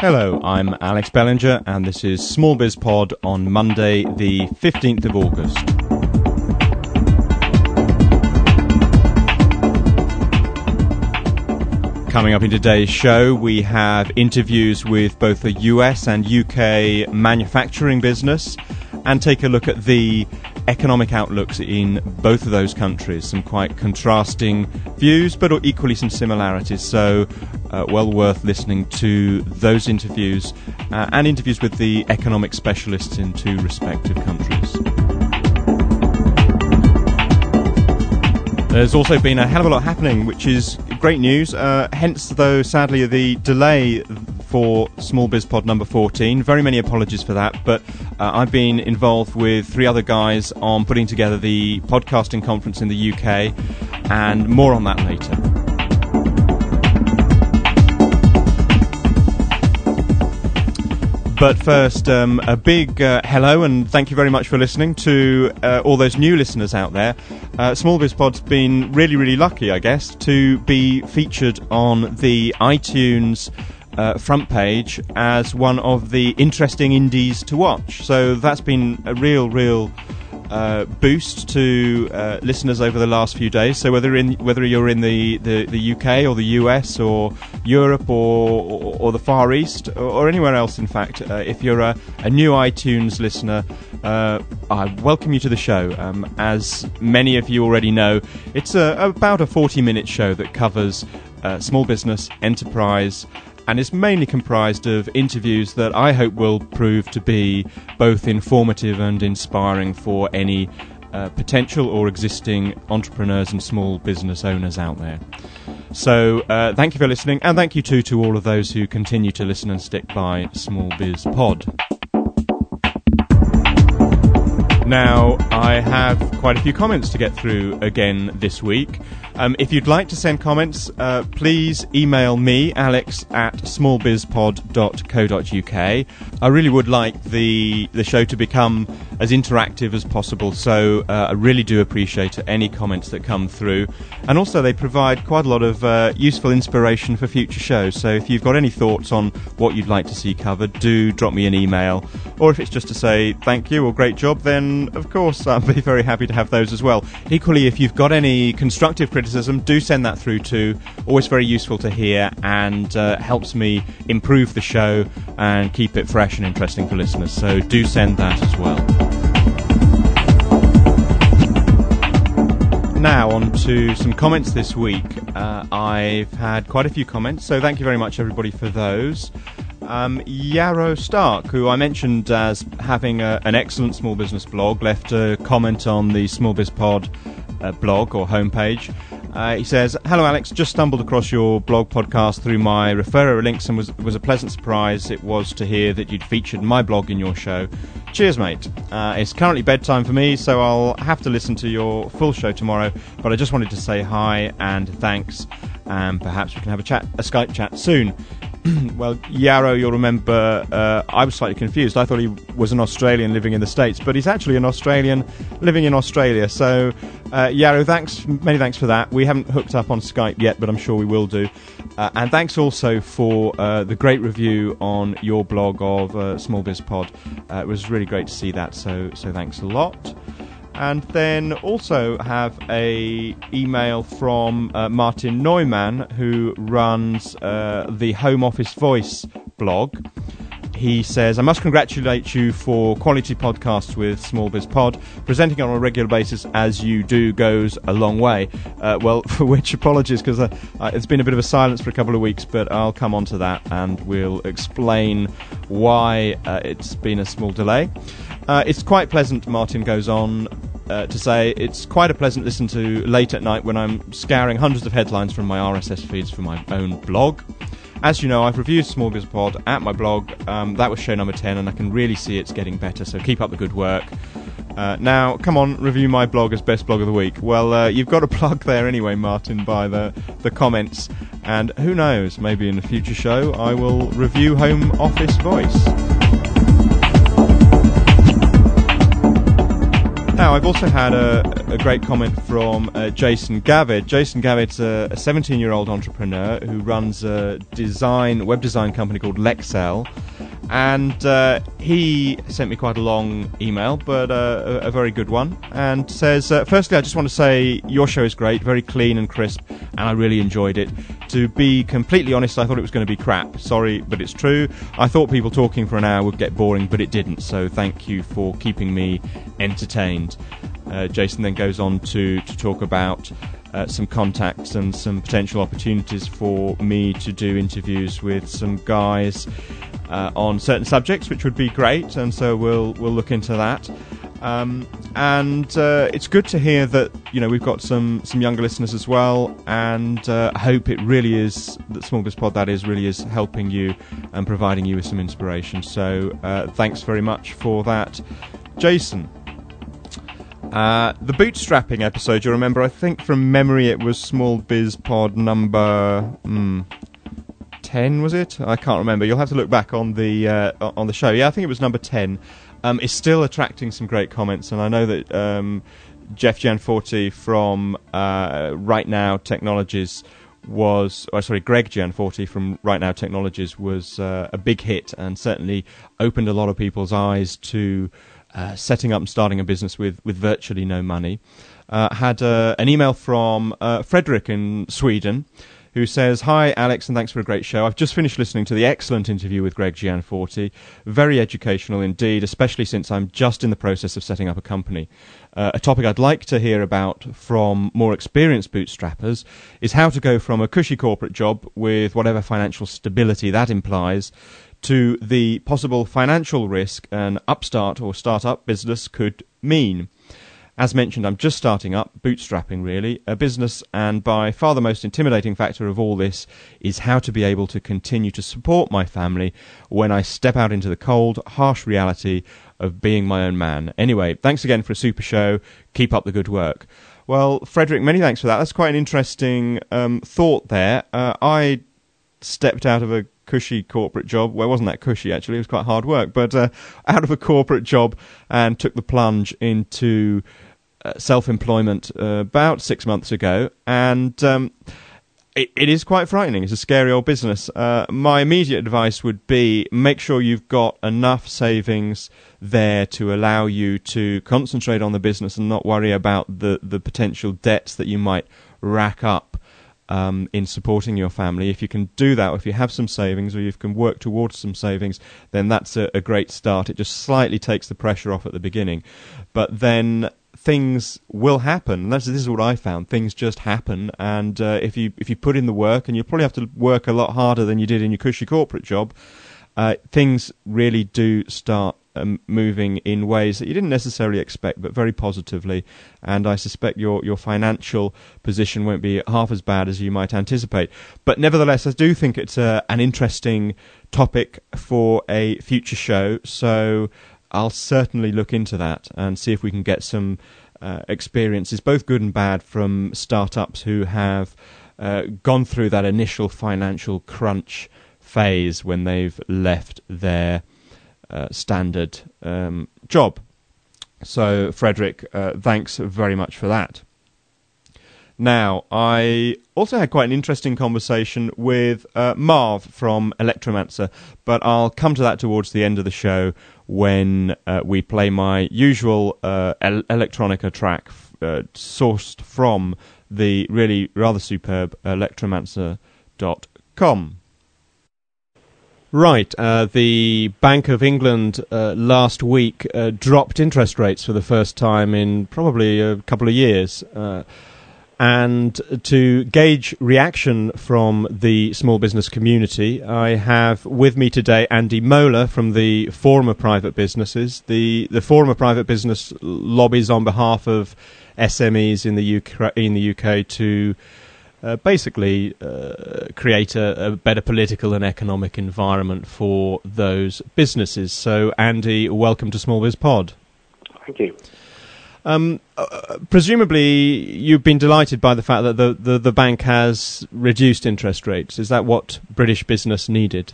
Hello, I'm Alex Bellinger, and this is Small Biz Pod on Monday, the 15th of August. Coming up in today's show, we have interviews with both the US and UK manufacturing business and take a look at the economic outlooks in both of those countries. Some quite contrasting views, but equally some similarities. So, uh, well worth listening to those interviews uh, and interviews with the economic specialists in two respective countries. There's also been a hell of a lot happening, which is great news. Uh, hence, though, sadly, the delay for Small Biz Pod number 14. Very many apologies for that, but uh, I've been involved with three other guys on putting together the podcasting conference in the UK, and more on that later. But first, um, a big uh, hello and thank you very much for listening to uh, all those new listeners out there. Uh, Small Biz Pod's been really, really lucky, I guess, to be featured on the iTunes uh, front page as one of the interesting indies to watch. So that's been a real, real uh, boost to uh, listeners over the last few days. So whether in whether you're in the, the, the UK or the US or Europe or or, or the Far East or, or, anywhere else, in fact, uh, if you're a, a, new iTunes listener, uh, I welcome you to the show. Um, as many of you already know, it's a, about a 40 minute show that covers uh, small business, enterprise and is mainly comprised of interviews that I hope will prove to be both informative and inspiring for any uh, potential or existing entrepreneurs and small business owners out there. So, uh, thank you for listening, and thank you too to all of those who continue to listen and stick by Small Biz Pod. Now, I have quite a few comments to get through again this week. Um, if you'd like to send comments, uh, please email me, alex at smallbizpod.co.uk. I really would like the, the show to become as interactive as possible, so uh, I really do appreciate any comments that come through. And also, they provide quite a lot of uh, useful inspiration for future shows. So if you've got any thoughts on what you'd like to see covered, do drop me an email. Or if it's just to say thank you or great job, then of course I'd be very happy to have those as well. Equally, if you've got any constructive criticism, criticism, do send that through too. Always very useful to hear and uh, helps me improve the show and keep it fresh and interesting for listeners. So do send that as well. Now, on to some comments this week. Uh, I've had quite a few comments, so thank you very much, everybody, for those. Um, Yaro Starak, who I mentioned as having a, an excellent small business blog, left a comment on the Small Biz Pod uh, blog or homepage. Uh, he says, "Hello, Alex. Just stumbled across your blog podcast through my referrer links, and was was a pleasant surprise. It was to hear that you'd featured my blog in your show. Cheers, mate. Uh, it's currently bedtime for me, so I'll have to listen to your full show tomorrow. But I just wanted to say hi and thanks, and perhaps we can have a chat, a Skype chat soon." well, Yaro, you'll remember, uh, I was slightly confused. I thought he was an Australian living in the States, but he's actually an Australian living in Australia. So, uh, Yaro, thanks, many thanks for that. We haven't hooked up on Skype yet, but I'm sure we will do. Uh, and thanks also for uh, the great review on your blog of uh, Small Biz Pod. Uh, it was really great to see that. So, so thanks a lot and then also have a email from uh, Martin Neumann, who runs uh, the Home Office Voice blog. He says, I must congratulate you for quality podcasts with Small Biz Pod. Presenting on a regular basis as you do goes a long way. Uh, well, for which apologies, because uh, uh, it's been a bit of a silence for a couple of weeks, but I'll come on to that and we'll explain why uh, it's been a small delay. Uh, it's quite pleasant, Martin goes on uh, to say it's quite a pleasant listen to late at night when I'm scouring hundreds of headlines from my RSS feeds for my own blog. As you know, I've reviewed Small Biz Pod at my blog. Um, that was show number 10, and I can really see it's getting better, so keep up the good work. Uh, now, come on, review my blog as best blog of the week. Well, uh, you've got a plug there anyway, Martin, by the, the comments. And who knows, maybe in a future show I will review Home Office Voice. Now, I've also had a, a great comment from uh, Jason Gaved. Jason Gaved's a 17 year old entrepreneur who runs a design web design company called Lexel. And uh, he sent me quite a long email, but uh, a, a, very good one. And says, uh, firstly, I just want to say your show is great, very clean and crisp, and I really enjoyed it. To be completely honest, I thought it was going to be crap. Sorry, but it's true. I thought people talking for an hour would get boring, but it didn't. So thank you for keeping me entertained. Uh, Jason then goes on to, to talk about uh, some contacts and some potential opportunities for me to do interviews with some guys uh, on certain subjects, which would be great. And so we'll we'll look into that. Um, and uh, it's good to hear that you know we've got some some younger listeners as well. And uh, I hope it really is that Small Biz Pod that is really is helping you and providing you with some inspiration. So uh, thanks very much for that, Jason. Uh, the bootstrapping episode, you remember, I think from memory it was Small Biz Pod number mm, 10, was it? I can't remember. You'll have to look back on the uh, on the show. Yeah, I think it was number 10. Um, it's still attracting some great comments, and I know that um, Jeff Gianforte from uh, RightNow Technologies was, oh, sorry, Greg Gianforte from RightNow Technologies was uh, a big hit and certainly opened a lot of people's eyes to uh, setting up and starting a business with, with virtually no money. Uh, had uh, an email from uh, Frederik in Sweden who says, Hi, Alex, and thanks for a great show. I've just finished listening to the excellent interview with Greg Gianforte. Very educational indeed, especially since I'm just in the process of setting up a company. Uh, a topic I'd like to hear about from more experienced bootstrappers is how to go from a cushy corporate job with whatever financial stability that implies to the possible financial risk an upstart or startup business could mean. As mentioned, I'm just starting up, bootstrapping really, a business, and by far the most intimidating factor of all this is how to be able to continue to support my family when I step out into the cold, harsh reality of being my own man. Anyway, thanks again for a super show. Keep up the good work. Well, Frederik, many thanks for that. That's quite an interesting um, thought there. Uh, I stepped out of a cushy corporate job. Well, it wasn't that cushy actually; it was quite hard work. But uh, out of a corporate job and took the plunge into uh, self-employment uh, about six months ago, and um, it, it is quite frightening. It's a scary old business. Uh, my immediate advice would be make sure you've got enough savings there to allow you to concentrate on the business and not worry about the the potential debts that you might rack up um, in supporting your family. If you can do that, if you have some savings, or you can work towards some savings, then that's a, a great start. It just slightly takes the pressure off at the beginning. But then things will happen. And this is what I found. Things just happen, and uh, if you if you put in the work, and you'll probably have to work a lot harder than you did in your cushy corporate job, uh, things really do start um, moving in ways that you didn't necessarily expect, but very positively. And I suspect your your financial position won't be half as bad as you might anticipate. But nevertheless, I do think it's a, uh, an interesting topic for a future show. So I'll certainly look into that and see if we can get some uh, experiences, both good and bad, from startups who have uh, gone through that initial financial crunch phase when they've left their uh, standard um, job. So, Frederik, uh, thanks very much for that. Now, I also had quite an interesting conversation with uh, Marv from Electromancer, but I'll come to that towards the end of the show when uh, we play my usual uh, el- electronica track uh, sourced from the really rather superb electromancer.com. Right. Uh, the Bank of England uh, last week uh, dropped interest rates for the first time in probably a couple of years. Uh, and to gauge reaction from the small business community, I have with me today Andy Mowlah from the Forum of Private Businesses. The, the Forum of Private Business lobbies on behalf of SMEs in the UK, in the UK to uh, basically uh, create a, a, better political and economic environment for those businesses. So, Andy, welcome to Small Biz Pod. Thank you. Um, uh, presumably, you've been delighted by the fact that the, the, the bank has reduced interest rates. Is that what British business needed?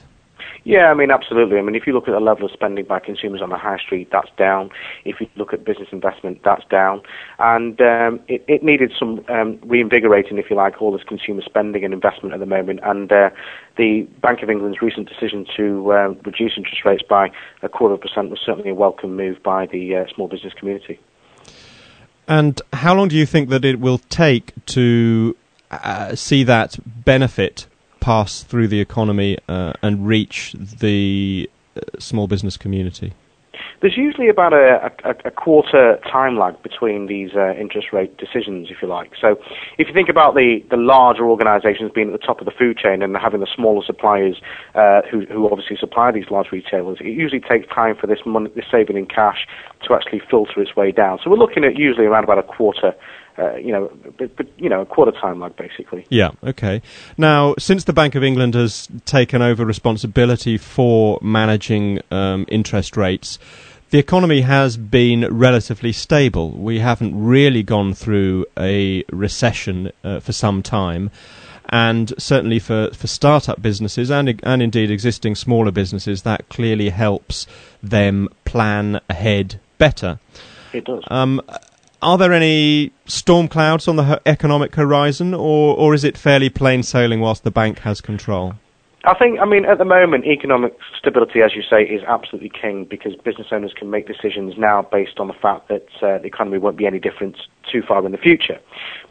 Yeah, I mean, absolutely. I mean, if you look at the level of spending by consumers on the high street, that's down. If you look at business investment, that's down. And um, it, it, needed some um, reinvigorating, if you like, all this consumer spending and investment at the moment. And uh, the Bank of England's recent decision to uh, reduce interest rates by a quarter of a percent was certainly a welcome move by the uh, small business community. And how long do you think that it will take to uh, see that benefit pass through the economy uh, and reach the uh, small business community? There's usually about a, a, a quarter time lag between these uh, interest rate decisions, if you like. So, if you think about the, the larger organisations being at the top of the food chain and having the smaller suppliers uh, who, who obviously supply these large retailers, it usually takes time for this money, this saving in cash, to actually filter its way down. So, we're looking at usually around about a quarter uh, you know, but, but, you know, a quarter time lag basically. Yeah. Okay. Now, since the Bank of England has taken over responsibility for managing um, interest rates, the economy has been relatively stable. We haven't really gone through a recession uh, for some time. And certainly for, for startup businesses and, and indeed existing smaller businesses, that clearly helps them plan ahead better. It does. Um, are there any storm clouds on the economic horizon, or, or is it fairly plain sailing whilst the bank has control? I think, I mean, at the moment, economic stability, as you say, is absolutely king because business owners can make decisions now based on the fact that uh, the economy won't be any different too far in the future.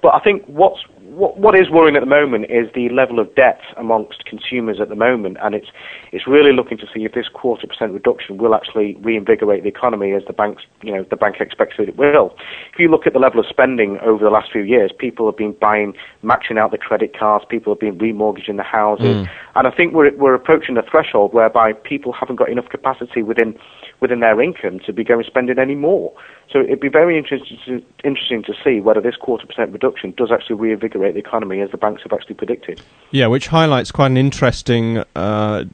But I think what's what, what is worrying at the moment is the level of debt amongst consumers at the moment, and it's it's really looking to see if this quarter percent reduction will actually reinvigorate the economy as the banks, you know, the bank expects that it will. If you look at the level of spending over the last few years, people have been buying, maxing out the credit cards, people have been remortgaging the houses, mm. and I think we're we're approaching a threshold whereby people haven't got enough capacity within within their income to be going spending any more. So it'd be very interesting to, interesting to see whether this quarter percent reduction does actually reinvigorate the economy as the banks have actually predicted. Yeah, which highlights quite an interesting uh,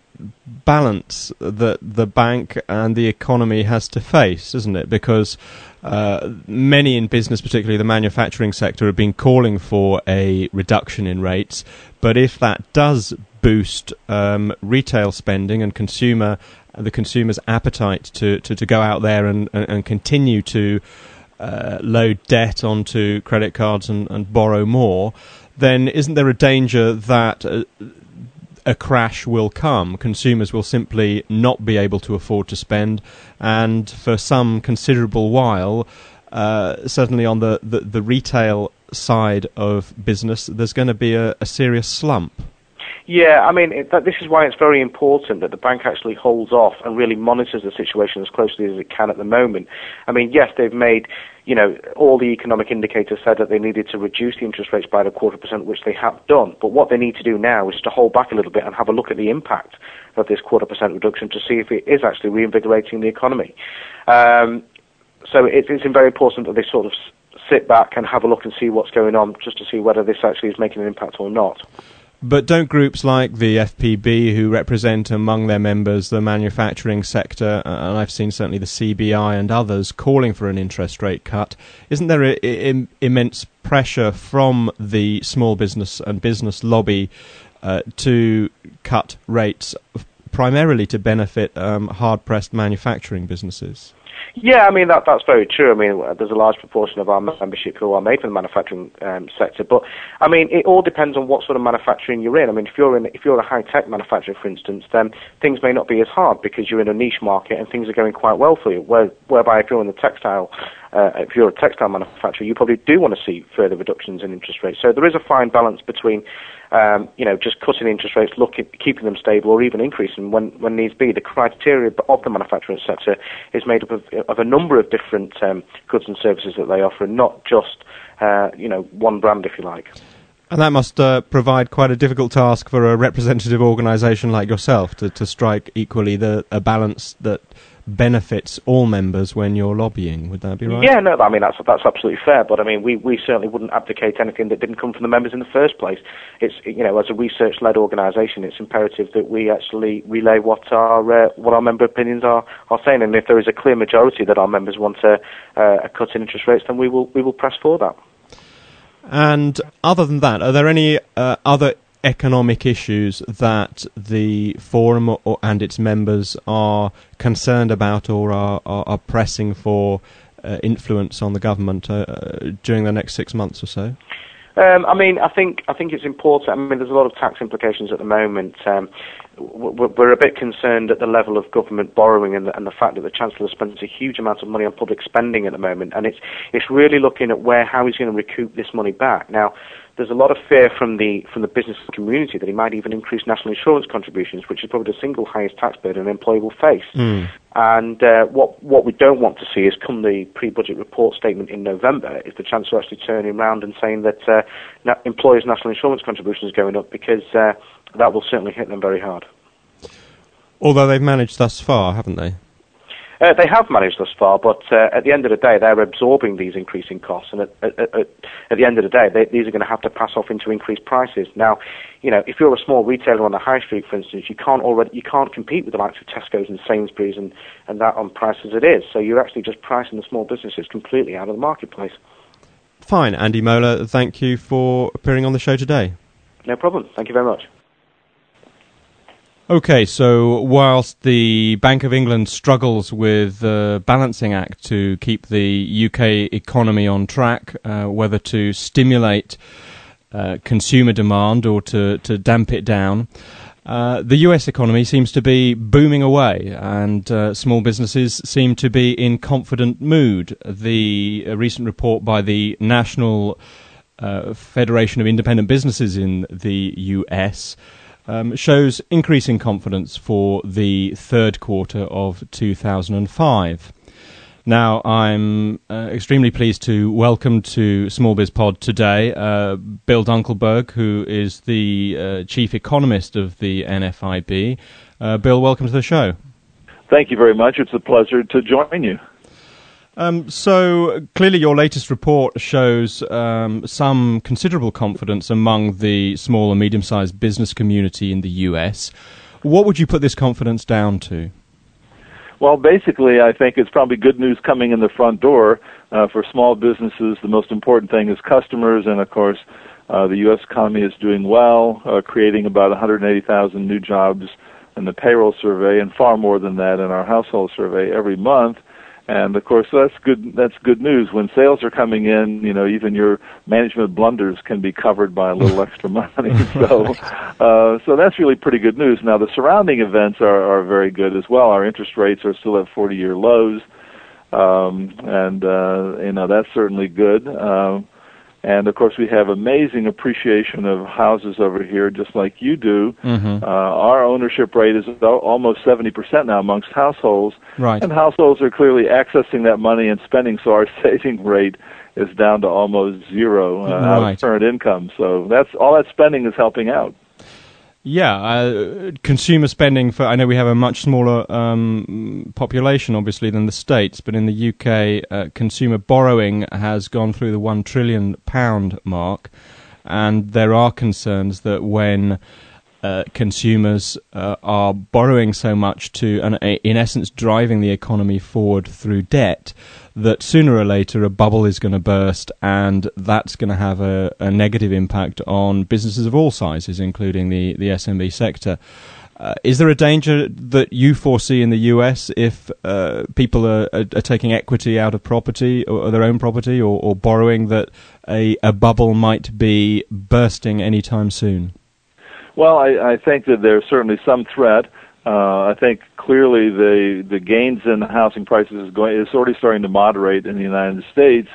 balance that the bank and the economy has to face, isn't it? Because uh, many in business, particularly the manufacturing sector, have been calling for a reduction in rates. But if that does boost um, retail spending and consumer the consumer's appetite to, to, to go out there and, and, and continue to uh, load debt onto credit cards and, and borrow more, then isn't there a danger that a, a crash will come? Consumers will simply not be able to afford to spend, and for some considerable while, uh, certainly on the, the, the, retail side of business, there's going to be a, a serious slump. Yeah, I mean, it, that, this is why it's very important that the bank actually holds off and really monitors the situation as closely as it can at the moment. I mean, yes, they've made, you know, all the economic indicators said that they needed to reduce the interest rates by a quarter percent, which they have done. But what they need to do now is to hold back a little bit and have a look at the impact of this quarter percent reduction to see if it is actually reinvigorating the economy. Um, so it, it's very important that they sort of sit back and have a look and see what's going on just to see whether this actually is making an impact or not. But don't groups like the FPB, who represent among their members the manufacturing sector, and I've seen certainly the CBI and others calling for an interest rate cut, isn't there a, a, immense pressure from the small business and business lobby uh, to cut rates, primarily to benefit um, hard pressed manufacturing businesses? Yeah, I mean that that's very true. I mean, there's a large proportion of our membership who are made from the manufacturing um, sector, but I mean, it all depends on what sort of manufacturing you're in. I mean, if you're in if you're a high tech manufacturer, for instance, then things may not be as hard because you're in a niche market and things are going quite well for you. Where, whereby, if you're in the textile uh, if you're a textile manufacturer, you probably do want to see further reductions in interest rates. So there is a fine balance between, um, you know, just cutting interest rates, looking, keeping them stable, or even increasing when, when needs be. The criteria of the manufacturing sector is made up of, of a number of different um, goods and services that they offer, and not just, uh, you know, one brand, if you like. And that must uh, provide quite a difficult task for a representative organisation like yourself to, to strike equally the a balance that benefits all members when you're lobbying. Would that be right? Yeah, no, I mean that's that's absolutely fair. But I mean, we, we certainly wouldn't abdicate anything that didn't come from the members in the first place. It's you know, as a research-led organisation, it's imperative that we actually relay what our uh, what our member opinions are are saying. And if there is a clear majority that our members want a, uh, a cut in interest rates, then we will we will press for that. And other than that, are there any uh, other economic issues that the forum or, and its members are concerned about or are, are, are pressing for uh, influence on the government uh, during the next six months or so? Um, I mean, I think I think it's important. I mean, there's a lot of tax implications at the moment. Um, we're a bit concerned at the level of government borrowing and the, and the, fact that the Chancellor spends a huge amount of money on public spending at the moment, and it's it's really looking at where how he's going to recoup this money back. Now, there's a lot of fear from the from the business community that he might even increase national insurance contributions, which is probably the single highest tax burden an employer will face. Mm. And uh, what what we don't want to see is come the pre-budget report statement in November, is the Chancellor actually turning around and saying that uh, na- employers' national insurance contributions are going up because uh, that will certainly hit them very hard. Although they've managed thus far, haven't they? Uh, they have managed thus far, but uh, at the end of the day, they're absorbing these increasing costs, and at, at, at, at the end of the day, they, these are going to have to pass off into increased prices. Now, you know, if you're a small retailer on the high street, for instance, you can't already you can't compete with the likes of Tesco's and Sainsbury's and, and that on price as it is. So you're actually just pricing the small businesses completely out of the marketplace. Fine, Andy Mowlah, thank you for appearing on the show today. No problem. Thank you very much. Okay, so whilst the Bank of England struggles with the balancing act to keep the UK economy on track, uh, whether to stimulate uh, consumer demand or to, to damp it down, uh, the US economy seems to be booming away, and uh, small businesses seem to be in confident mood. The uh, recent report by the National uh, Federation of Independent Businesses in the US um, shows increasing confidence for the third quarter of 2005. Now, I'm uh, extremely pleased to welcome to Small Biz Pod today uh, Bill Dunkelberg, who is the uh, chief economist of the NFIB. Uh, Bill, welcome to the show. Thank you very much. It's a pleasure to join you. Um, so clearly, your latest report shows um, some considerable confidence among the small and medium-sized business community in the U.S. What would you put this confidence down to? Well, basically, I think it's probably good news coming in the front door uh, for small businesses. The most important thing is customers, and of course, uh, the U.S. economy is doing well, uh, creating about 180,000 new jobs in the payroll survey, and far more than that in our household survey every month. And of course, that's good. That's good news. When sales are coming in, you know, even your management blunders can be covered by a little extra money. so, uh, so that's really pretty good news. Now, the surrounding events are are very good as well. Our interest rates are still at 40-year lows, um, and uh, you know that's certainly good. Um, and of course, we have amazing appreciation of houses over here, just like you do. Mm-hmm. Uh, our ownership rate is almost 70% now amongst households. Right. And households are clearly accessing that money and spending, so our saving rate is down to almost zero uh, right. out of current income. So that's all that spending is helping out. Yeah, uh, consumer spending for. I know we have a much smaller um, population, obviously, than the states, but in the UK, uh, consumer borrowing has gone through the one trillion pound mark, and there are concerns that when uh, consumers uh, are borrowing so much to, and in essence, driving the economy forward through debt, that sooner or later a bubble is going to burst, and that's going to have a, a, negative impact on businesses of all sizes, including the, the SMB sector. Uh, is there a danger that you foresee in the US if uh, people are, are, are, taking equity out of property or, or their own property or, or borrowing that a, a bubble might be bursting anytime soon? Well, I, I think that there's certainly some threat. Uh, I think clearly the the gains in housing prices is going is already starting to moderate in the United States,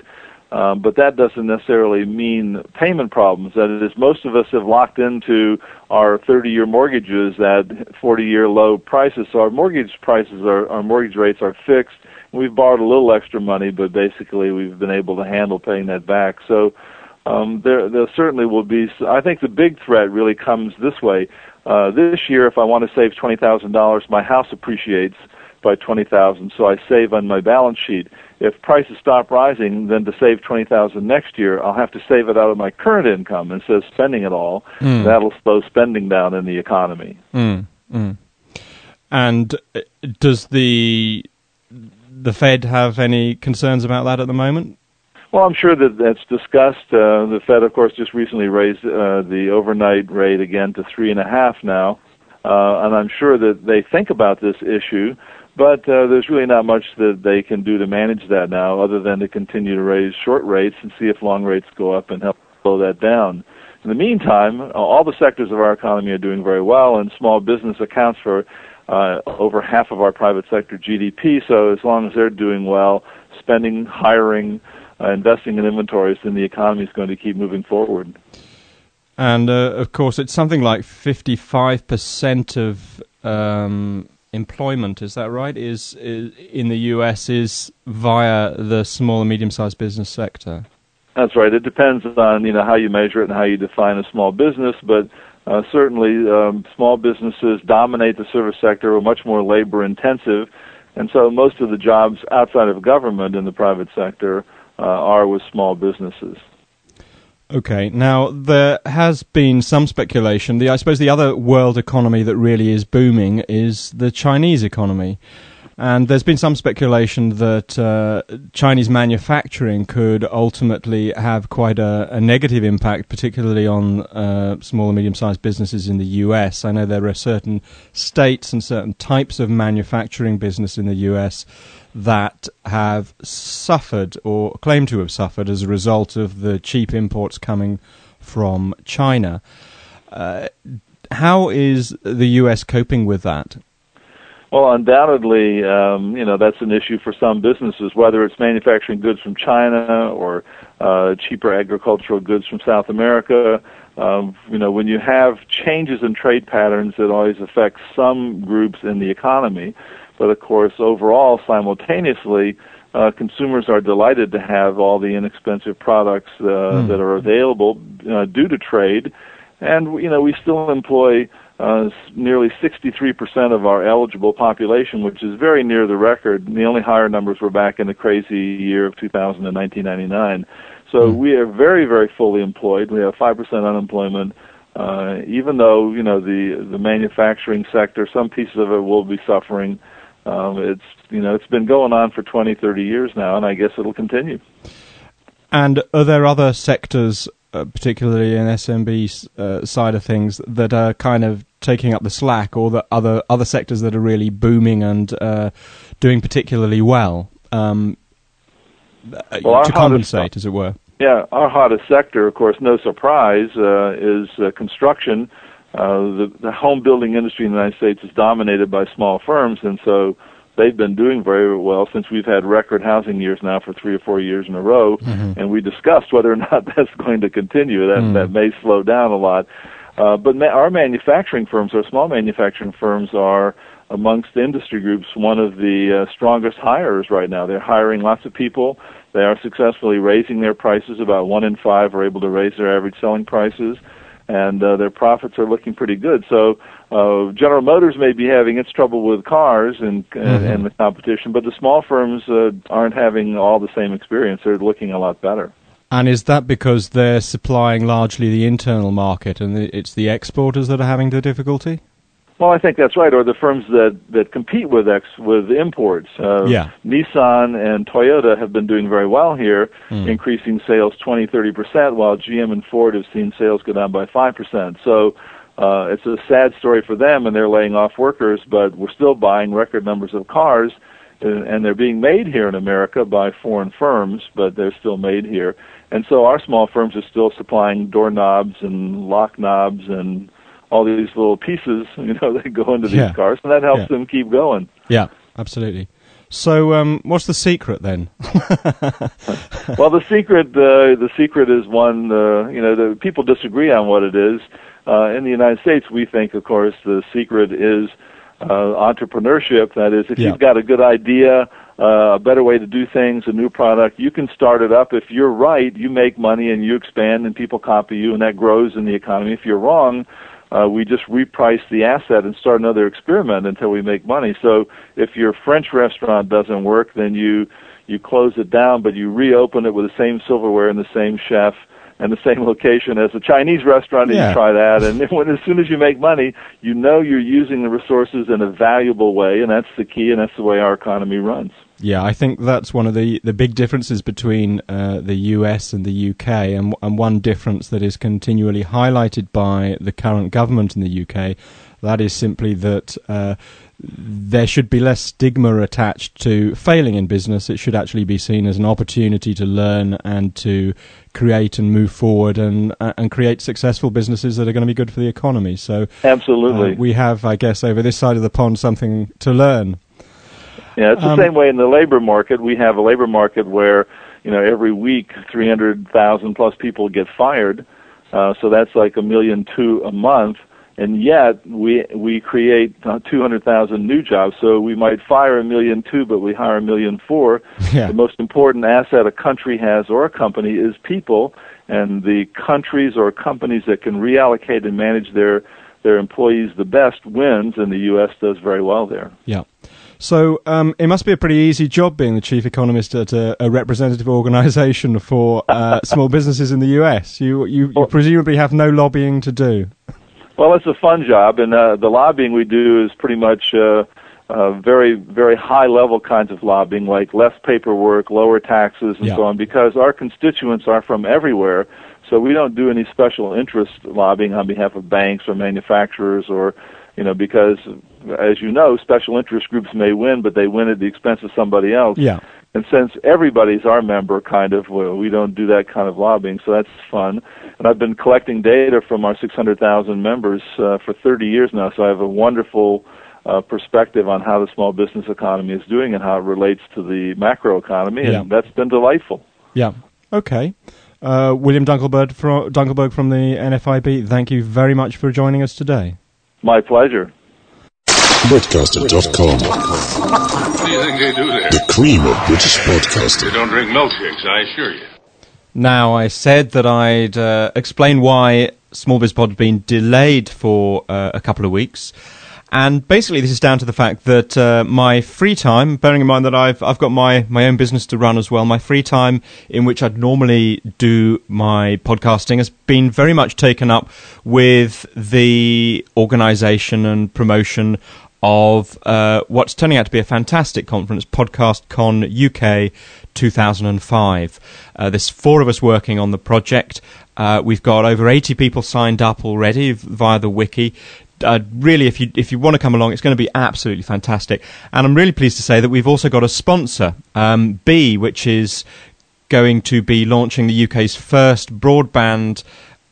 um, but that doesn't necessarily mean payment problems. That is, most of us have locked into our 30-year mortgages at 40-year low prices, so our mortgage prices are our mortgage rates are fixed. We've borrowed a little extra money, but basically we've been able to handle paying that back. So um, there, there certainly will be. I think the big threat really comes this way. Uh, this year, if I want to save twenty thousand dollars, my house appreciates by twenty thousand, so I save on my balance sheet. If prices stop rising, then to save twenty thousand next year, I'll have to save it out of my current income instead of spending it all. Mm. That'll slow spending down in the economy. Mm. Mm. And uh, does the the Fed have any concerns about that at the moment? Well, I'm sure that that's discussed. Uh, the Fed, of course, just recently raised uh, the overnight rate again to three and a half now, uh, and I'm sure that they think about this issue. But uh, there's really not much that they can do to manage that now, other than to continue to raise short rates and see if long rates go up and help slow that down. In the meantime, all the sectors of our economy are doing very well, and small business accounts for uh, over half of our private sector GDP. So as long as they're doing well, spending, hiring, uh, investing in inventories, then the economy is going to keep moving forward. And uh, of course, it's something like 55% of um, employment. Is that right? Is, is, in the U.S. is via the small and medium-sized business sector. That's right. It depends on you know how you measure it and how you define a small business, but uh, certainly um, small businesses dominate the service sector, are much more labor intensive, and so most of the jobs outside of government in the private sector uh, are with small businesses. Okay, now there has been some speculation. The I suppose the other world economy that really is booming is the Chinese economy. And there's been some speculation that uh, Chinese manufacturing could ultimately have quite a, a negative impact, particularly on uh, small and medium sized businesses in the US. I know there are certain states and certain types of manufacturing business in the US that have suffered or claim to have suffered as a result of the cheap imports coming from China. Uh, how is the US coping with that? Well, undoubtedly, um, you know that's an issue for some businesses, whether it's manufacturing goods from China or uh, cheaper agricultural goods from South America. Um, you know, when you have changes in trade patterns, it always affects some groups in the economy. But of course, overall, simultaneously, uh, consumers are delighted to have all the inexpensive products uh, mm. that are available uh, due to trade, and you know we still employ uh, nearly 63% of our eligible population, which is very near the record. The only higher numbers were back in the crazy year of 2000 and 1999. So mm. we are very, very fully employed. We have 5% unemployment. Uh, even though you know the the manufacturing sector, some pieces of it will be suffering. Um, it's you know it's been going on for 20, 30 years now, and I guess it'll continue. And are there other sectors uh, particularly in SMB uh, side of things, that are kind of taking up the slack, or the other other sectors that are really booming and uh, doing particularly well um, uh, well, to compensate, as it were. Yeah, our hottest sector, of course, no surprise, uh, is construction. The, the home building industry in the United States is dominated by small firms, and so they've been doing very well since we've had record housing years now for three or four years in a row, mm-hmm. and we discussed whether or not that's going to continue. That mm. that may slow down a lot, uh, but ma- our manufacturing firms, our small manufacturing firms, are amongst industry groups one of the uh, strongest hires right now. They're hiring lots of people. They are successfully raising their prices. About one in five are able to raise their average selling prices and uh, their profits are looking pretty good. So uh, General Motors may be having its trouble with cars and mm-hmm. and the competition, but the small firms uh, aren't having all the same experience. They're looking a lot better. And is that because they're supplying largely the internal market, and it's the exporters that are having the difficulty? Well, I think that's right. Or the firms that that compete with ex with imports. Uh, yeah. Nissan and Toyota have been doing very well here, mm. increasing sales 20, 30 percent, while GM and Ford have seen sales go down by five percent. So. Uh, it's a sad story for them, and they're laying off workers. But we're still buying record numbers of cars, and, and they're being made here in America by foreign firms, but they're still made here. And so our small firms are still supplying doorknobs and lock knobs and all these little pieces, you know, that go into these yeah. cars, and that helps yeah. them keep going. Yeah, absolutely. So, um, what's the secret then? well, the secret, uh, the secret is one. Uh, you know, the, people disagree on what it is. Uh, in the United States, we think, of course, the secret is uh, entrepreneurship. That is, if yeah. you've got a good idea, uh, a better way to do things, a new product, you can start it up. If you're right, you make money and you expand, and people copy you, and that grows in the economy. If you're wrong, uh, we just reprice the asset and start another experiment until we make money. So if your French restaurant doesn't work, then you you close it down, but you reopen it with the same silverware and the same chef, and the same location as a Chinese restaurant, and Yeah. you try that. And when as soon as you make money, you know you're using the resources in a valuable way, and that's the key, and that's the way our economy runs. Yeah, I think that's one of the, the big differences between uh, the US and the UK, and, and one difference that is continually highlighted by the current government in the UK. That is simply that uh, there should be less stigma attached to failing in business. It should actually be seen as an opportunity to learn and to create and move forward and uh, and create successful businesses that are going to be good for the economy. So Absolutely. uh, we have, I guess, over this side of the pond, something to learn. Yeah, it's the Um, same way in the labor market. We have a labor market where, you know, every week 300,000 plus people get fired. Uh, so that's like a million two a month. And yet we we create uh, 200,000 new jobs. So we might fire a million two, but we hire a million four. Yeah. The most important asset a country has or a company is people, and the countries or companies that can reallocate and manage their their employees the best wins, and the U.S. does very well there. Yeah. So um, it must be a pretty easy job being the chief economist at a, a representative organisation for uh, small businesses in the US. You, you, you presumably have no lobbying to do. Well, it's a fun job, and uh, the lobbying we do is pretty much uh, uh, very, very high level kinds of lobbying, like less paperwork, lower taxes, and Yeah. so on, because our constituents are from everywhere. So we don't do any special interest lobbying on behalf of banks or manufacturers or, you know, because as you know, special interest groups may win, but they win at the expense of somebody else. Yeah. And since everybody's our member, kind of, well, we don't do that kind of lobbying, so that's fun. And I've been collecting data from our 600,000 members uh, for 30 years now, so I have a wonderful uh, perspective on how the small business economy is doing and how it relates to the macro economy, and Yeah. that's been delightful. Yeah. Okay. Uh, William Dunkelberg from, Dunkelberg from the NFIB, thank you very much for joining us today. My pleasure. Broadcaster.com. What do you think they do there? The cream of British broadcasting. They don't drink milkshakes, I assure you. Now, I said that I'd uh, explain why Small Biz Pod had been delayed for uh, a couple of weeks. And basically, this is down to the fact that uh, my free time, bearing in mind that I've I've got my, my own business to run as well, my free time in which I'd normally do my podcasting has been very much taken up with the organisation and promotion of uh, what's turning out to be a fantastic conference, PodcastCon UK 2005. Uh, there's four of us working on the project. Uh, we've got over 80 people signed up already via the wiki. Really, if you if you want to come along, it's going to be absolutely fantastic. And I'm really pleased to say that we've also got a sponsor, um, Be, which is going to be launching the UK's first broadband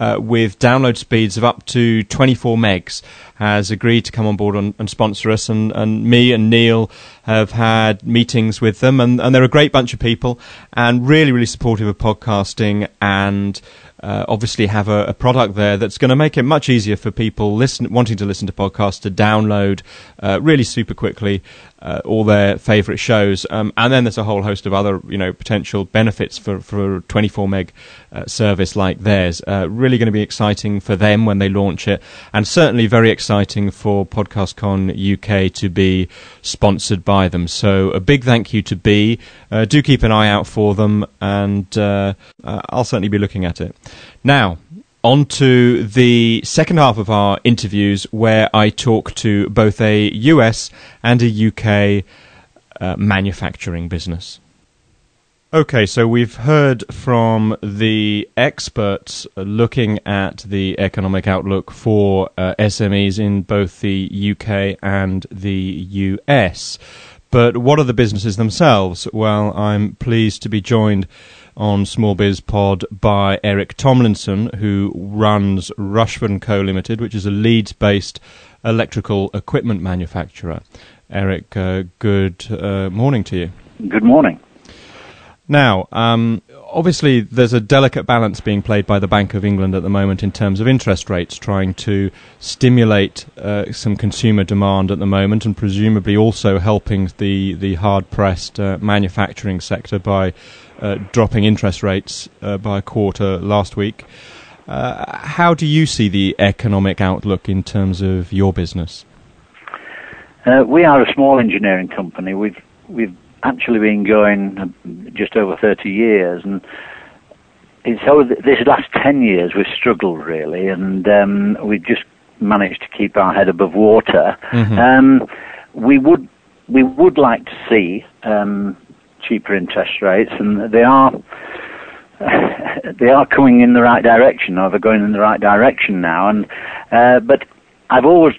uh, with download speeds of up to 24 megs, has agreed to come on board and, and sponsor us. And, and me and Neil have had meetings with them, and, and they're a great bunch of people and really, really supportive of podcasting and. Uh, obviously, have a, a product there that's going to make it much easier for people listen, wanting to listen to podcasts to download uh, really super quickly uh, all their favourite shows. Um, and then there's a whole host of other, you know, potential benefits for for a 24 meg uh, service like theirs. Uh, really going to be exciting for them when they launch it, and certainly very exciting for PodcastCon UK to be sponsored by them. So a big thank you to Be. Uh, do keep an eye out for them, and uh, uh, I'll certainly be looking at it. Now, on to the second half of our interviews, where I talk to both a US and a UK uh, manufacturing business. Okay, so we've heard from the experts looking at the economic outlook for uh, SMEs in both the UK and the US. But what are the businesses themselves? Well, I'm pleased to be joined on Small Biz Pod by Eric Tomlinson, who runs Rushford Co Limited, which is a Leeds-based electrical equipment manufacturer. Eric, uh, good uh, morning to you. Good morning. Now, um, obviously, there's a delicate balance being played by the Bank of England at the moment in terms of interest rates, trying to stimulate uh, some consumer demand at the moment, and presumably also helping the the hard-pressed uh, manufacturing sector by uh, dropping interest rates uh, by a quarter last week. Uh, how do you see the economic outlook in terms of your business? Uh, we are a small engineering company. We've we've actually been going uh, just over 30 years, and so th- this last 10 years we've struggled really and um, we've just managed to keep our head above water. Mhm. Um, we would we would like to see um, cheaper interest rates and they are they are coming in the right direction or they're going in the right direction now and uh, but I've always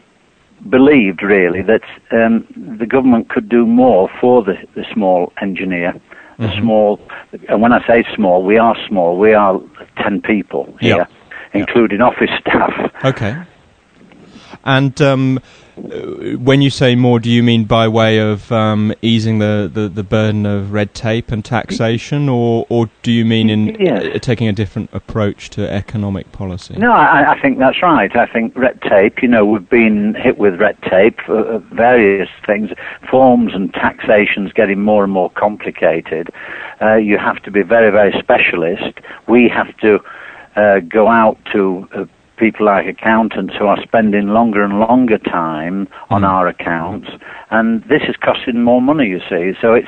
believed really that um, the government could do more for the, the small engineer the Mhm. small and when I say small we are small we are 10 people here including office staff Okay. And um, when you say more, do you mean by way of um, easing the, the, the burden of red tape and taxation, or, or do you mean in Yes. uh, taking a different approach to economic policy? No, I, I think that's right. I think red tape, you know, we've been hit with red tape for uh, various things, forms and taxations getting more and more complicated. Uh, you have to be very, very specialist. We have to uh, go out to uh, people like accountants who are spending longer and longer time on Mm. our accounts, and this is costing more money, you see. So it's,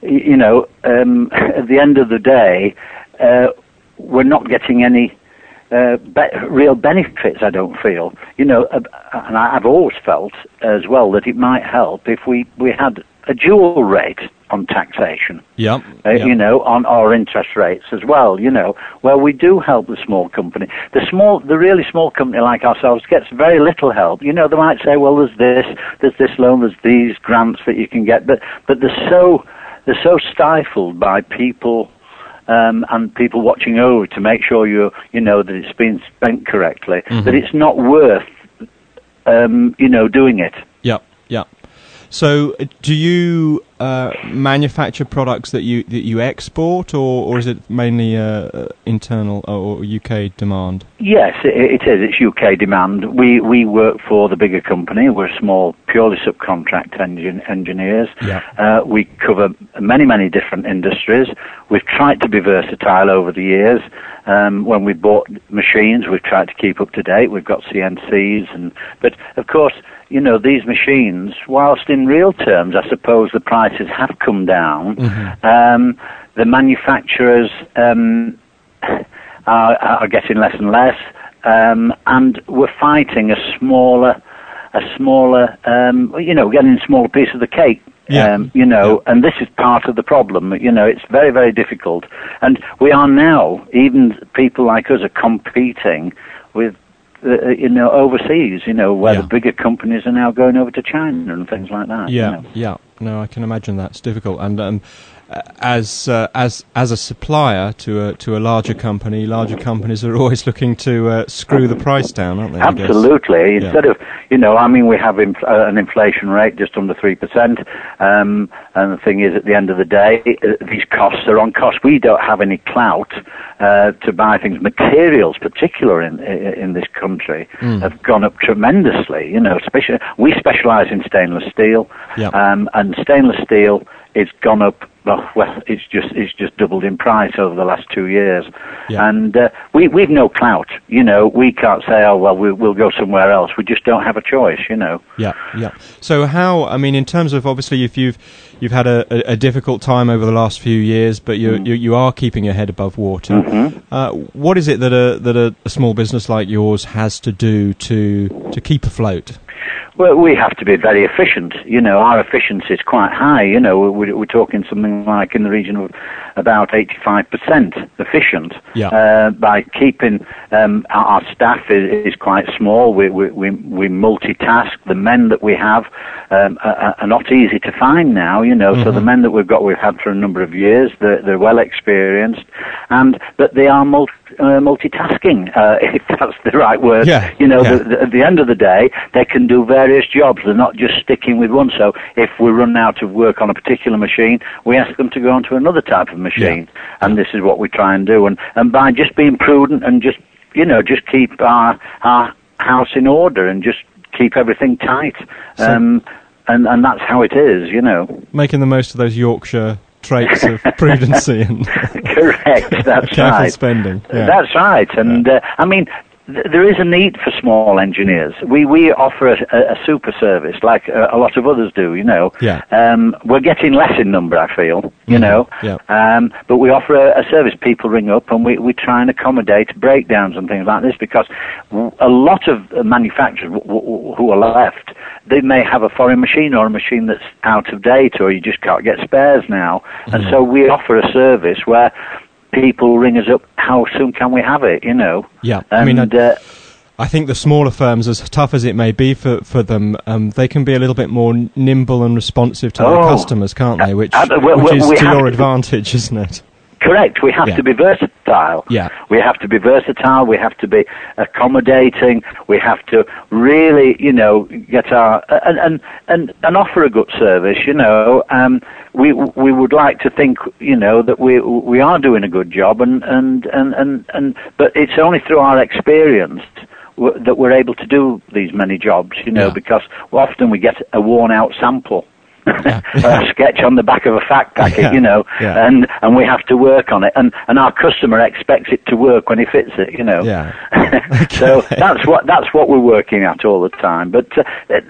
you know, um, at the end of the day, uh, we're not getting any uh, be- real benefits, I don't feel. You know, uh, and I've always felt as well that it might help if we, we had a dual rate on taxation, Yep. uh, yep. you know, on our interest rates as well, you know, where we do help the small company. The small, the really small company like ourselves gets very little help. You know, they might say, well, there's this, there's this loan, there's these grants that you can get, but, but they're so, they're so stifled by people um, and people watching over to make sure you you know that it's been spent correctly, Mhm. that it's not worth um, you know doing it. Yep, yep. So, uh, do you uh, manufacture products that you that you export, or, or is it mainly uh, uh, internal or UK demand? Yes, it, it is. It's UK demand. We we work for the bigger company. We're small, purely subcontract engine, engineers. Yeah. Uh, we cover many many different industries. We've tried to be versatile over the years. Um, when we bought machines, we've tried to keep up to date. We've got CNCs, and but of course, you know these machines, whilst in real terms, I suppose the prices have come down. Mhm. Um, the manufacturers um, are, are getting less and less, um, and we're fighting a smaller, a smaller, um, you know, getting a smaller piece of the cake. Yeah. Um, you know, and this is part of the problem. You know, it's very, very difficult, and we are now. Even people like us are competing with, uh, you know, overseas. You know, where Yeah. the bigger companies are now going over to China and things like that. you Yeah, know. yeah. No, I can imagine that's difficult. And um, as uh, as as a supplier to a to a larger company, larger companies are always looking to uh, screw the price down, aren't they? Absolutely. Yeah. Instead of, you know, I mean, we have uh, an inflation rate just under 3%. Um, and the thing is, at the end of the day, uh, these costs are on cost. We don't have any clout uh, to buy things. Materials, particular in, in in this country, Mm. have gone up tremendously. You know, especially, we specialize in stainless steel. Yeah. Um, and stainless steel is gone up. Well, it's just it's just doubled in price over the last two years, Yeah. and uh, we we've no clout. You know, we can't say, oh well, we, we'll go somewhere else. We just don't have a choice. You know. Yeah, yeah. So how? I mean, in terms of obviously, if you've you've had a, a, difficult time over the last few years, but you Mm. you, you are keeping your head above water. Mhm. Uh, what is it that a that a, a small business like yours has to do to to keep afloat? Well, we have to be very efficient. You know, our efficiency is quite high. You know, we're, we're talking something like in the region of about 85% efficient. Yeah. Uh, by keeping um, our, staff is, is quite small. We, we, we, we multitask. The men that we have um, are, are not easy to find now. You know, so the Mhm. men that we've got, we've had for a number of years. They're, they're well experienced, and but they are multi, uh, multitasking, uh, if that's the right word. Yeah, You know, yeah. the, the, at the end of the day, they can do various jobs. They're not just sticking with one. So if we run out of work on a particular machine, we ask them to go on to another type of machine. And this is what we try and do. And, and by just being prudent and just, you know, just keep our, our house in order and just keep everything tight. So- Um, and, and that's how it is, you know. Making the most of those Yorkshire traits of prudency and Correct. That's careful right. spending. Yeah. That's right. And uh, I mean, there is a need for small engineers. We we offer a, a, super service like a, a, lot of others do. You know, yeah. Um, we're getting less in number, I feel. You Mhm. know, Yeah. um, but we offer a, a service. People ring up and we, we try and accommodate breakdowns and things like this because a lot of uh, manufacturers w- w- who are left, they may have a foreign machine or a machine that's out of date or you just can't get spares now. And so we offer a service where people ring us up, how soon can we have it, you know? Yeah. And, I mean, I, uh, I think the smaller firms, as tough as it may be for, for them, um, they can be a little bit more nimble and responsive to their Oh. customers, can't they? Which, Uh, uh, well, which is to your to- advantage, isn't it? Correct. We have Yeah. to be versatile. Yeah. We have to be versatile. We have to be accommodating. We have to really, you know, get our and and and, and offer a good service. You know, um, we we would like to think, you know, that we we are doing a good job, and and and and, and but it's only through our experience that we're able to do these many jobs. You know, Yeah. because often we get a worn out sample. a sketch on the back of a fact packet, Yeah. you know, Yeah. and and we have to work on it, and and our customer expects it to work when he fits it, you know. Yeah. so that's what that's what we're working at all the time. But uh, uh,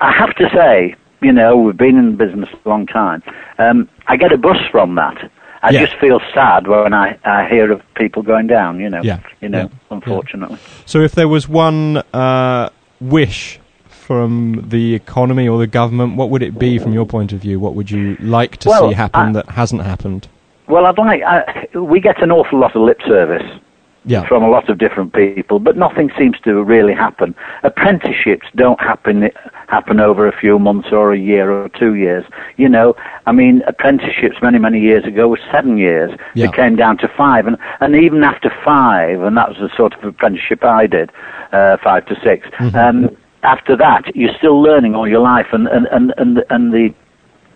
I have to say, you know, we've been in business a long time. Um, I get a buzz from that. I Yeah. just feel sad when I, I hear of people going down, you know. Yeah. You know, Yeah. unfortunately. So, if there was one uh, wish from the economy or the government, what would it be from your point of view? What would you like to Well, see happen I- that hasn't happened? Well, I'd like. I, we get an awful lot of lip service Yeah. from a lot of different people, but nothing seems to really happen. Apprenticeships don't happen happen over a few months or a year or two years. You know, I mean, apprenticeships many many years ago were seven years. Yeah. It came down to five, and and even after five, and that was the sort of apprenticeship I did, uh, five to 6 Um, after that, you're still learning all your life, and and and and, and the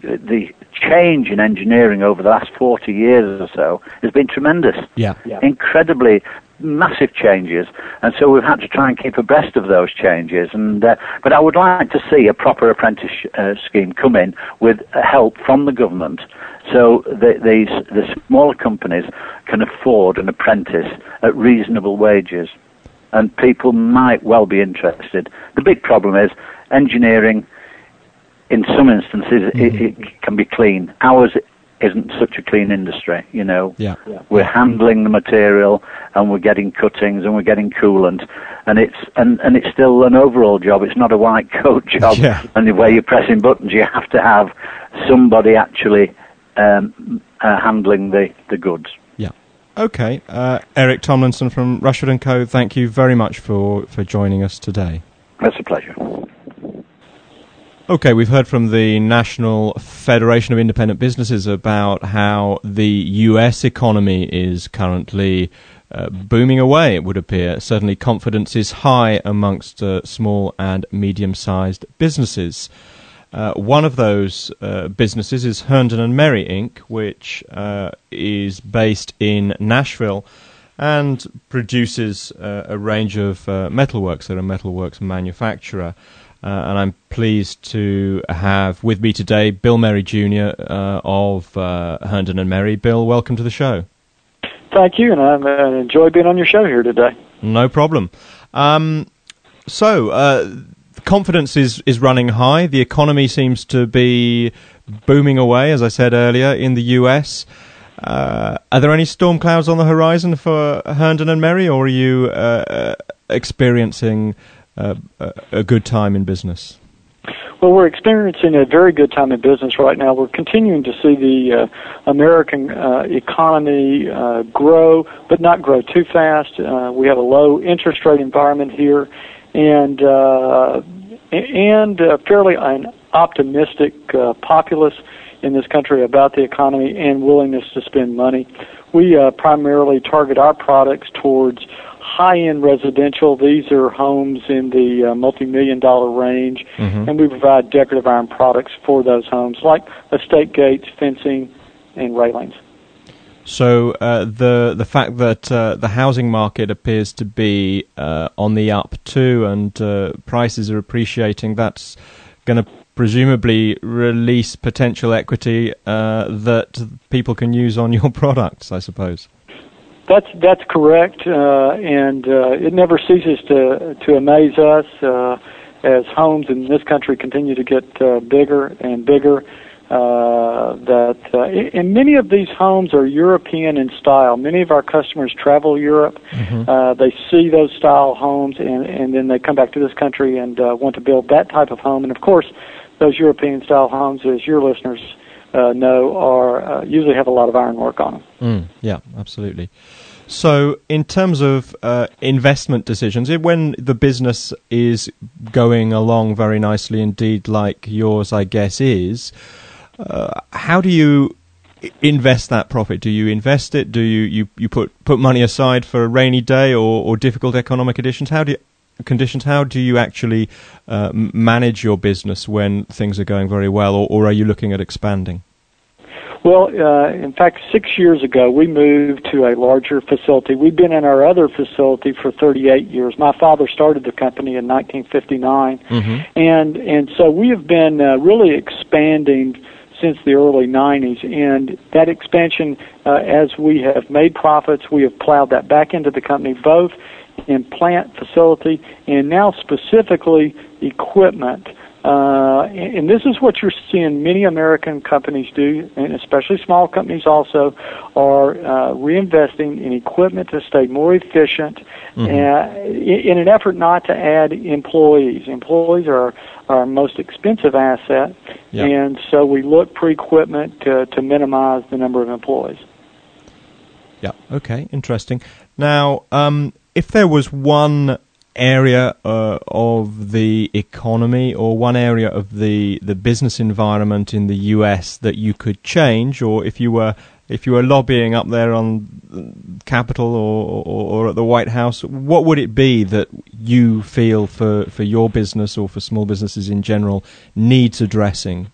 the change in engineering over the last 40 years or so has been tremendous Yeah. incredibly massive changes, and so we've had to try and keep abreast of those changes. And uh, but I would like to see a proper apprentice uh, scheme come in with help from the government, so that these the smaller companies can afford an apprentice at reasonable wages, and people might well be interested. The big problem is engineering. In some instances, it, it can be clean. Ours isn't such a clean industry, you know. Yeah. We're handling the material and we're getting cuttings and we're getting coolant, and it's and, and it's still an overall job. It's not a white coat job, Yeah. and where you're pressing buttons. You have to have somebody actually um, uh, handling the the goods. Yeah. Okay. Uh, Eric Tomlinson from Rushford and Co. Thank you very much for, for joining us today. That's a pleasure. Okay, we've heard from the National Federation of Independent Businesses about how the US economy is currently uh, booming away, it would appear. Certainly, confidence is high amongst uh, small and medium sized businesses. Uh, one of those uh, businesses is Herndon and Merry Inc., which uh, is based in Nashville and produces uh, a range of metalworks. They're a metalworks manufacturer. Uh, and I'm pleased to have with me today Bill Merry Jr. Uh, of uh, Herndon and Merry. Bill, welcome to the show. Thank you, and I uh, enjoy being on your show here today. No problem. Um, so, uh, confidence is, is running high. The economy seems to be booming away, as I said earlier, in the US. Uh, are there any storm clouds on the horizon for Herndon and Merry, or are you uh, uh, experiencing a, a good time in business? Well, we're experiencing a very good time in business right now. We're continuing to see the uh, American uh, economy uh, grow, but not grow too fast. Uh, we have a low interest rate environment here, and uh, and uh, fairly an optimistic uh, populace in this country about the economy and willingness to spend money. We uh, primarily target our products towards high-end residential. These are homes in the uh, multi-million dollar range, Mhm. and we provide decorative iron products for those homes, like estate gates, fencing, and railings. So uh, the the fact that uh, the housing market appears to be uh, on the up too, and uh, prices are appreciating, that's going to presumably release potential equity uh, that people can use on your products, I suppose. That's that's correct, uh, and uh, it never ceases to to amaze us uh, as homes in this country continue to get uh, bigger and bigger. Uh, that uh, and many of these homes are European in style. Many of our customers travel Europe. Mm-hmm. Uh, they see those style homes, and and then they come back to this country and uh, want to build that type of home. And of course, those European style homes, as your listeners uh, know, are uh, usually have a lot of ironwork on them. Mm, yeah, absolutely. So, in terms of uh, investment decisions, when the business is going along very nicely indeed, like yours, I guess, is, uh, how do you invest that profit? Do you invest it? Do you, you, you put, put money aside for a rainy day or, or difficult economic conditions? How do you, conditions? How do you actually uh, manage your business when things are going very well, or, or are you looking at expanding? Well, uh, in fact, six years ago, we moved to a larger facility. We've been in our other facility for 38 years. My father started the company in 1959, Mm-hmm. and and so we have been uh, really expanding since the early 90s. And that expansion, uh, as we have made profits, we have plowed that back into the company, both in plant facility and now specifically equipment. Uh, and and this is what you're seeing many American companies do, and especially small companies also, are uh, reinvesting in equipment to stay more efficient Mhm. uh, in, in an effort not to add employees. Employees are our most expensive asset, Yeah. and so we look for equipment to, to minimize the number of employees. Yeah. Okay. Interesting. Now, um, if there was one area uh, of the economy or one area of the the business environment in the U.S. that you could change, or if you were if you were lobbying up there on Capitol or, or, or at the White House, what would it be that you feel for, for your business or for small businesses in general needs addressing?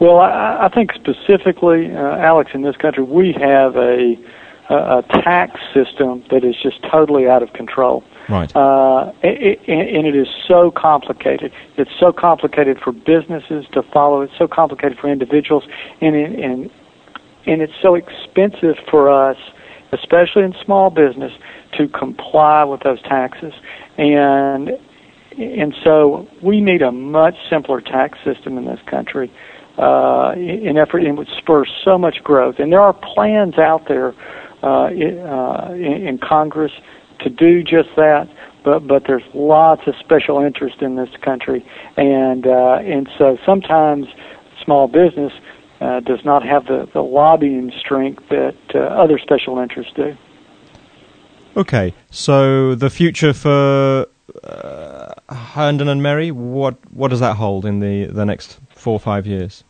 Well, I, I think specifically, uh, Alex, in this country, we have a, a, a tax system that is just totally out of control. Right. Uh, it, it, and it is so complicated. It's so complicated for businesses to follow. It's so complicated for individuals, and it, and and it's so expensive for us, especially in small business, to comply with those taxes. And and so we need a much simpler tax system in this country. Uh, in effort, it would spur so much growth. And there are plans out there in, uh, in, Congress to do just that. But but there's lots of special interest in this country, and uh, and so sometimes small business uh, does not have the, the lobbying strength that uh, other special interests do. Okay, so the future for uh, Herndon and Merry, what what does that hold in the the next four or five years?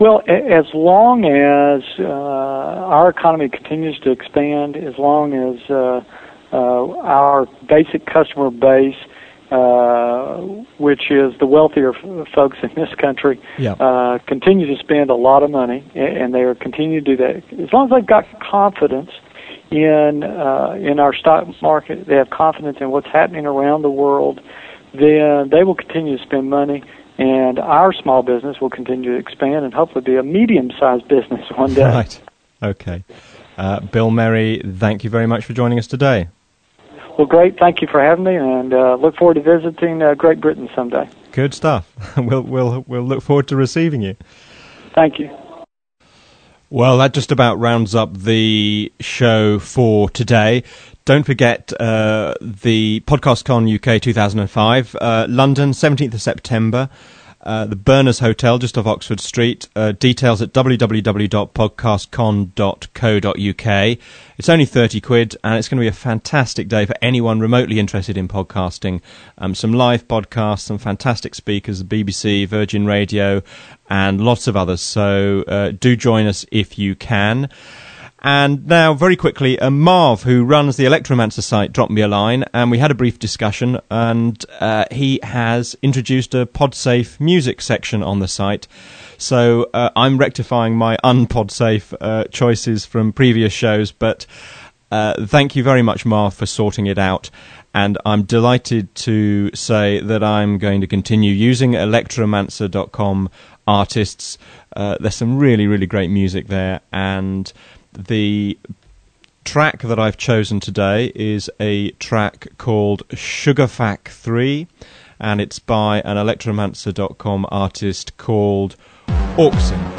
Well, as long as uh, our economy continues to expand, as long as uh, uh, our basic customer base, uh, which is the wealthier f- folks in this country, Yeah. uh, continue to spend a lot of money, and they are continue to do that. As long as they've got confidence in uh, in our stock market, they have confidence in what's happening around the world, then they will continue to spend money, and our small business will continue to expand and hopefully be a medium-sized business one day. Right. Okay. Uh, Bill Merry, thank you very much for joining us today. Well, great. Thank you for having me, and uh, look forward to visiting uh, Great Britain someday. Good stuff. we'll we'll we'll look forward to receiving you. Thank you. Well, that just about rounds up the show for today. Don't forget uh, the PodcastCon UK 2005, uh, London, 17th of September. Uh, the Berners Hotel, just off Oxford Street. Uh, details at www.podcastcon.co.uk. It's only 30 quid, and it's going to be a fantastic day for anyone remotely interested in podcasting. Um, some live podcasts, some fantastic speakers, the BBC, Virgin Radio, and lots of others. So uh, do join us if you can. And now, very quickly, uh, Marv, who runs the Electromancer site, dropped me a line, and we had a brief discussion. And uh, he has introduced a PodSafe music section on the site. So uh, I'm rectifying my unPodSafe uh, choices from previous shows, but uh, thank you very much, Marv, for sorting it out. And I'm delighted to say that I'm going to continue using electromancer.com artists. Uh, there's some really, really great music there, and the track that I've chosen today is a track called Sugarfac 3, and it's by an electromancer.com artist called Auxin.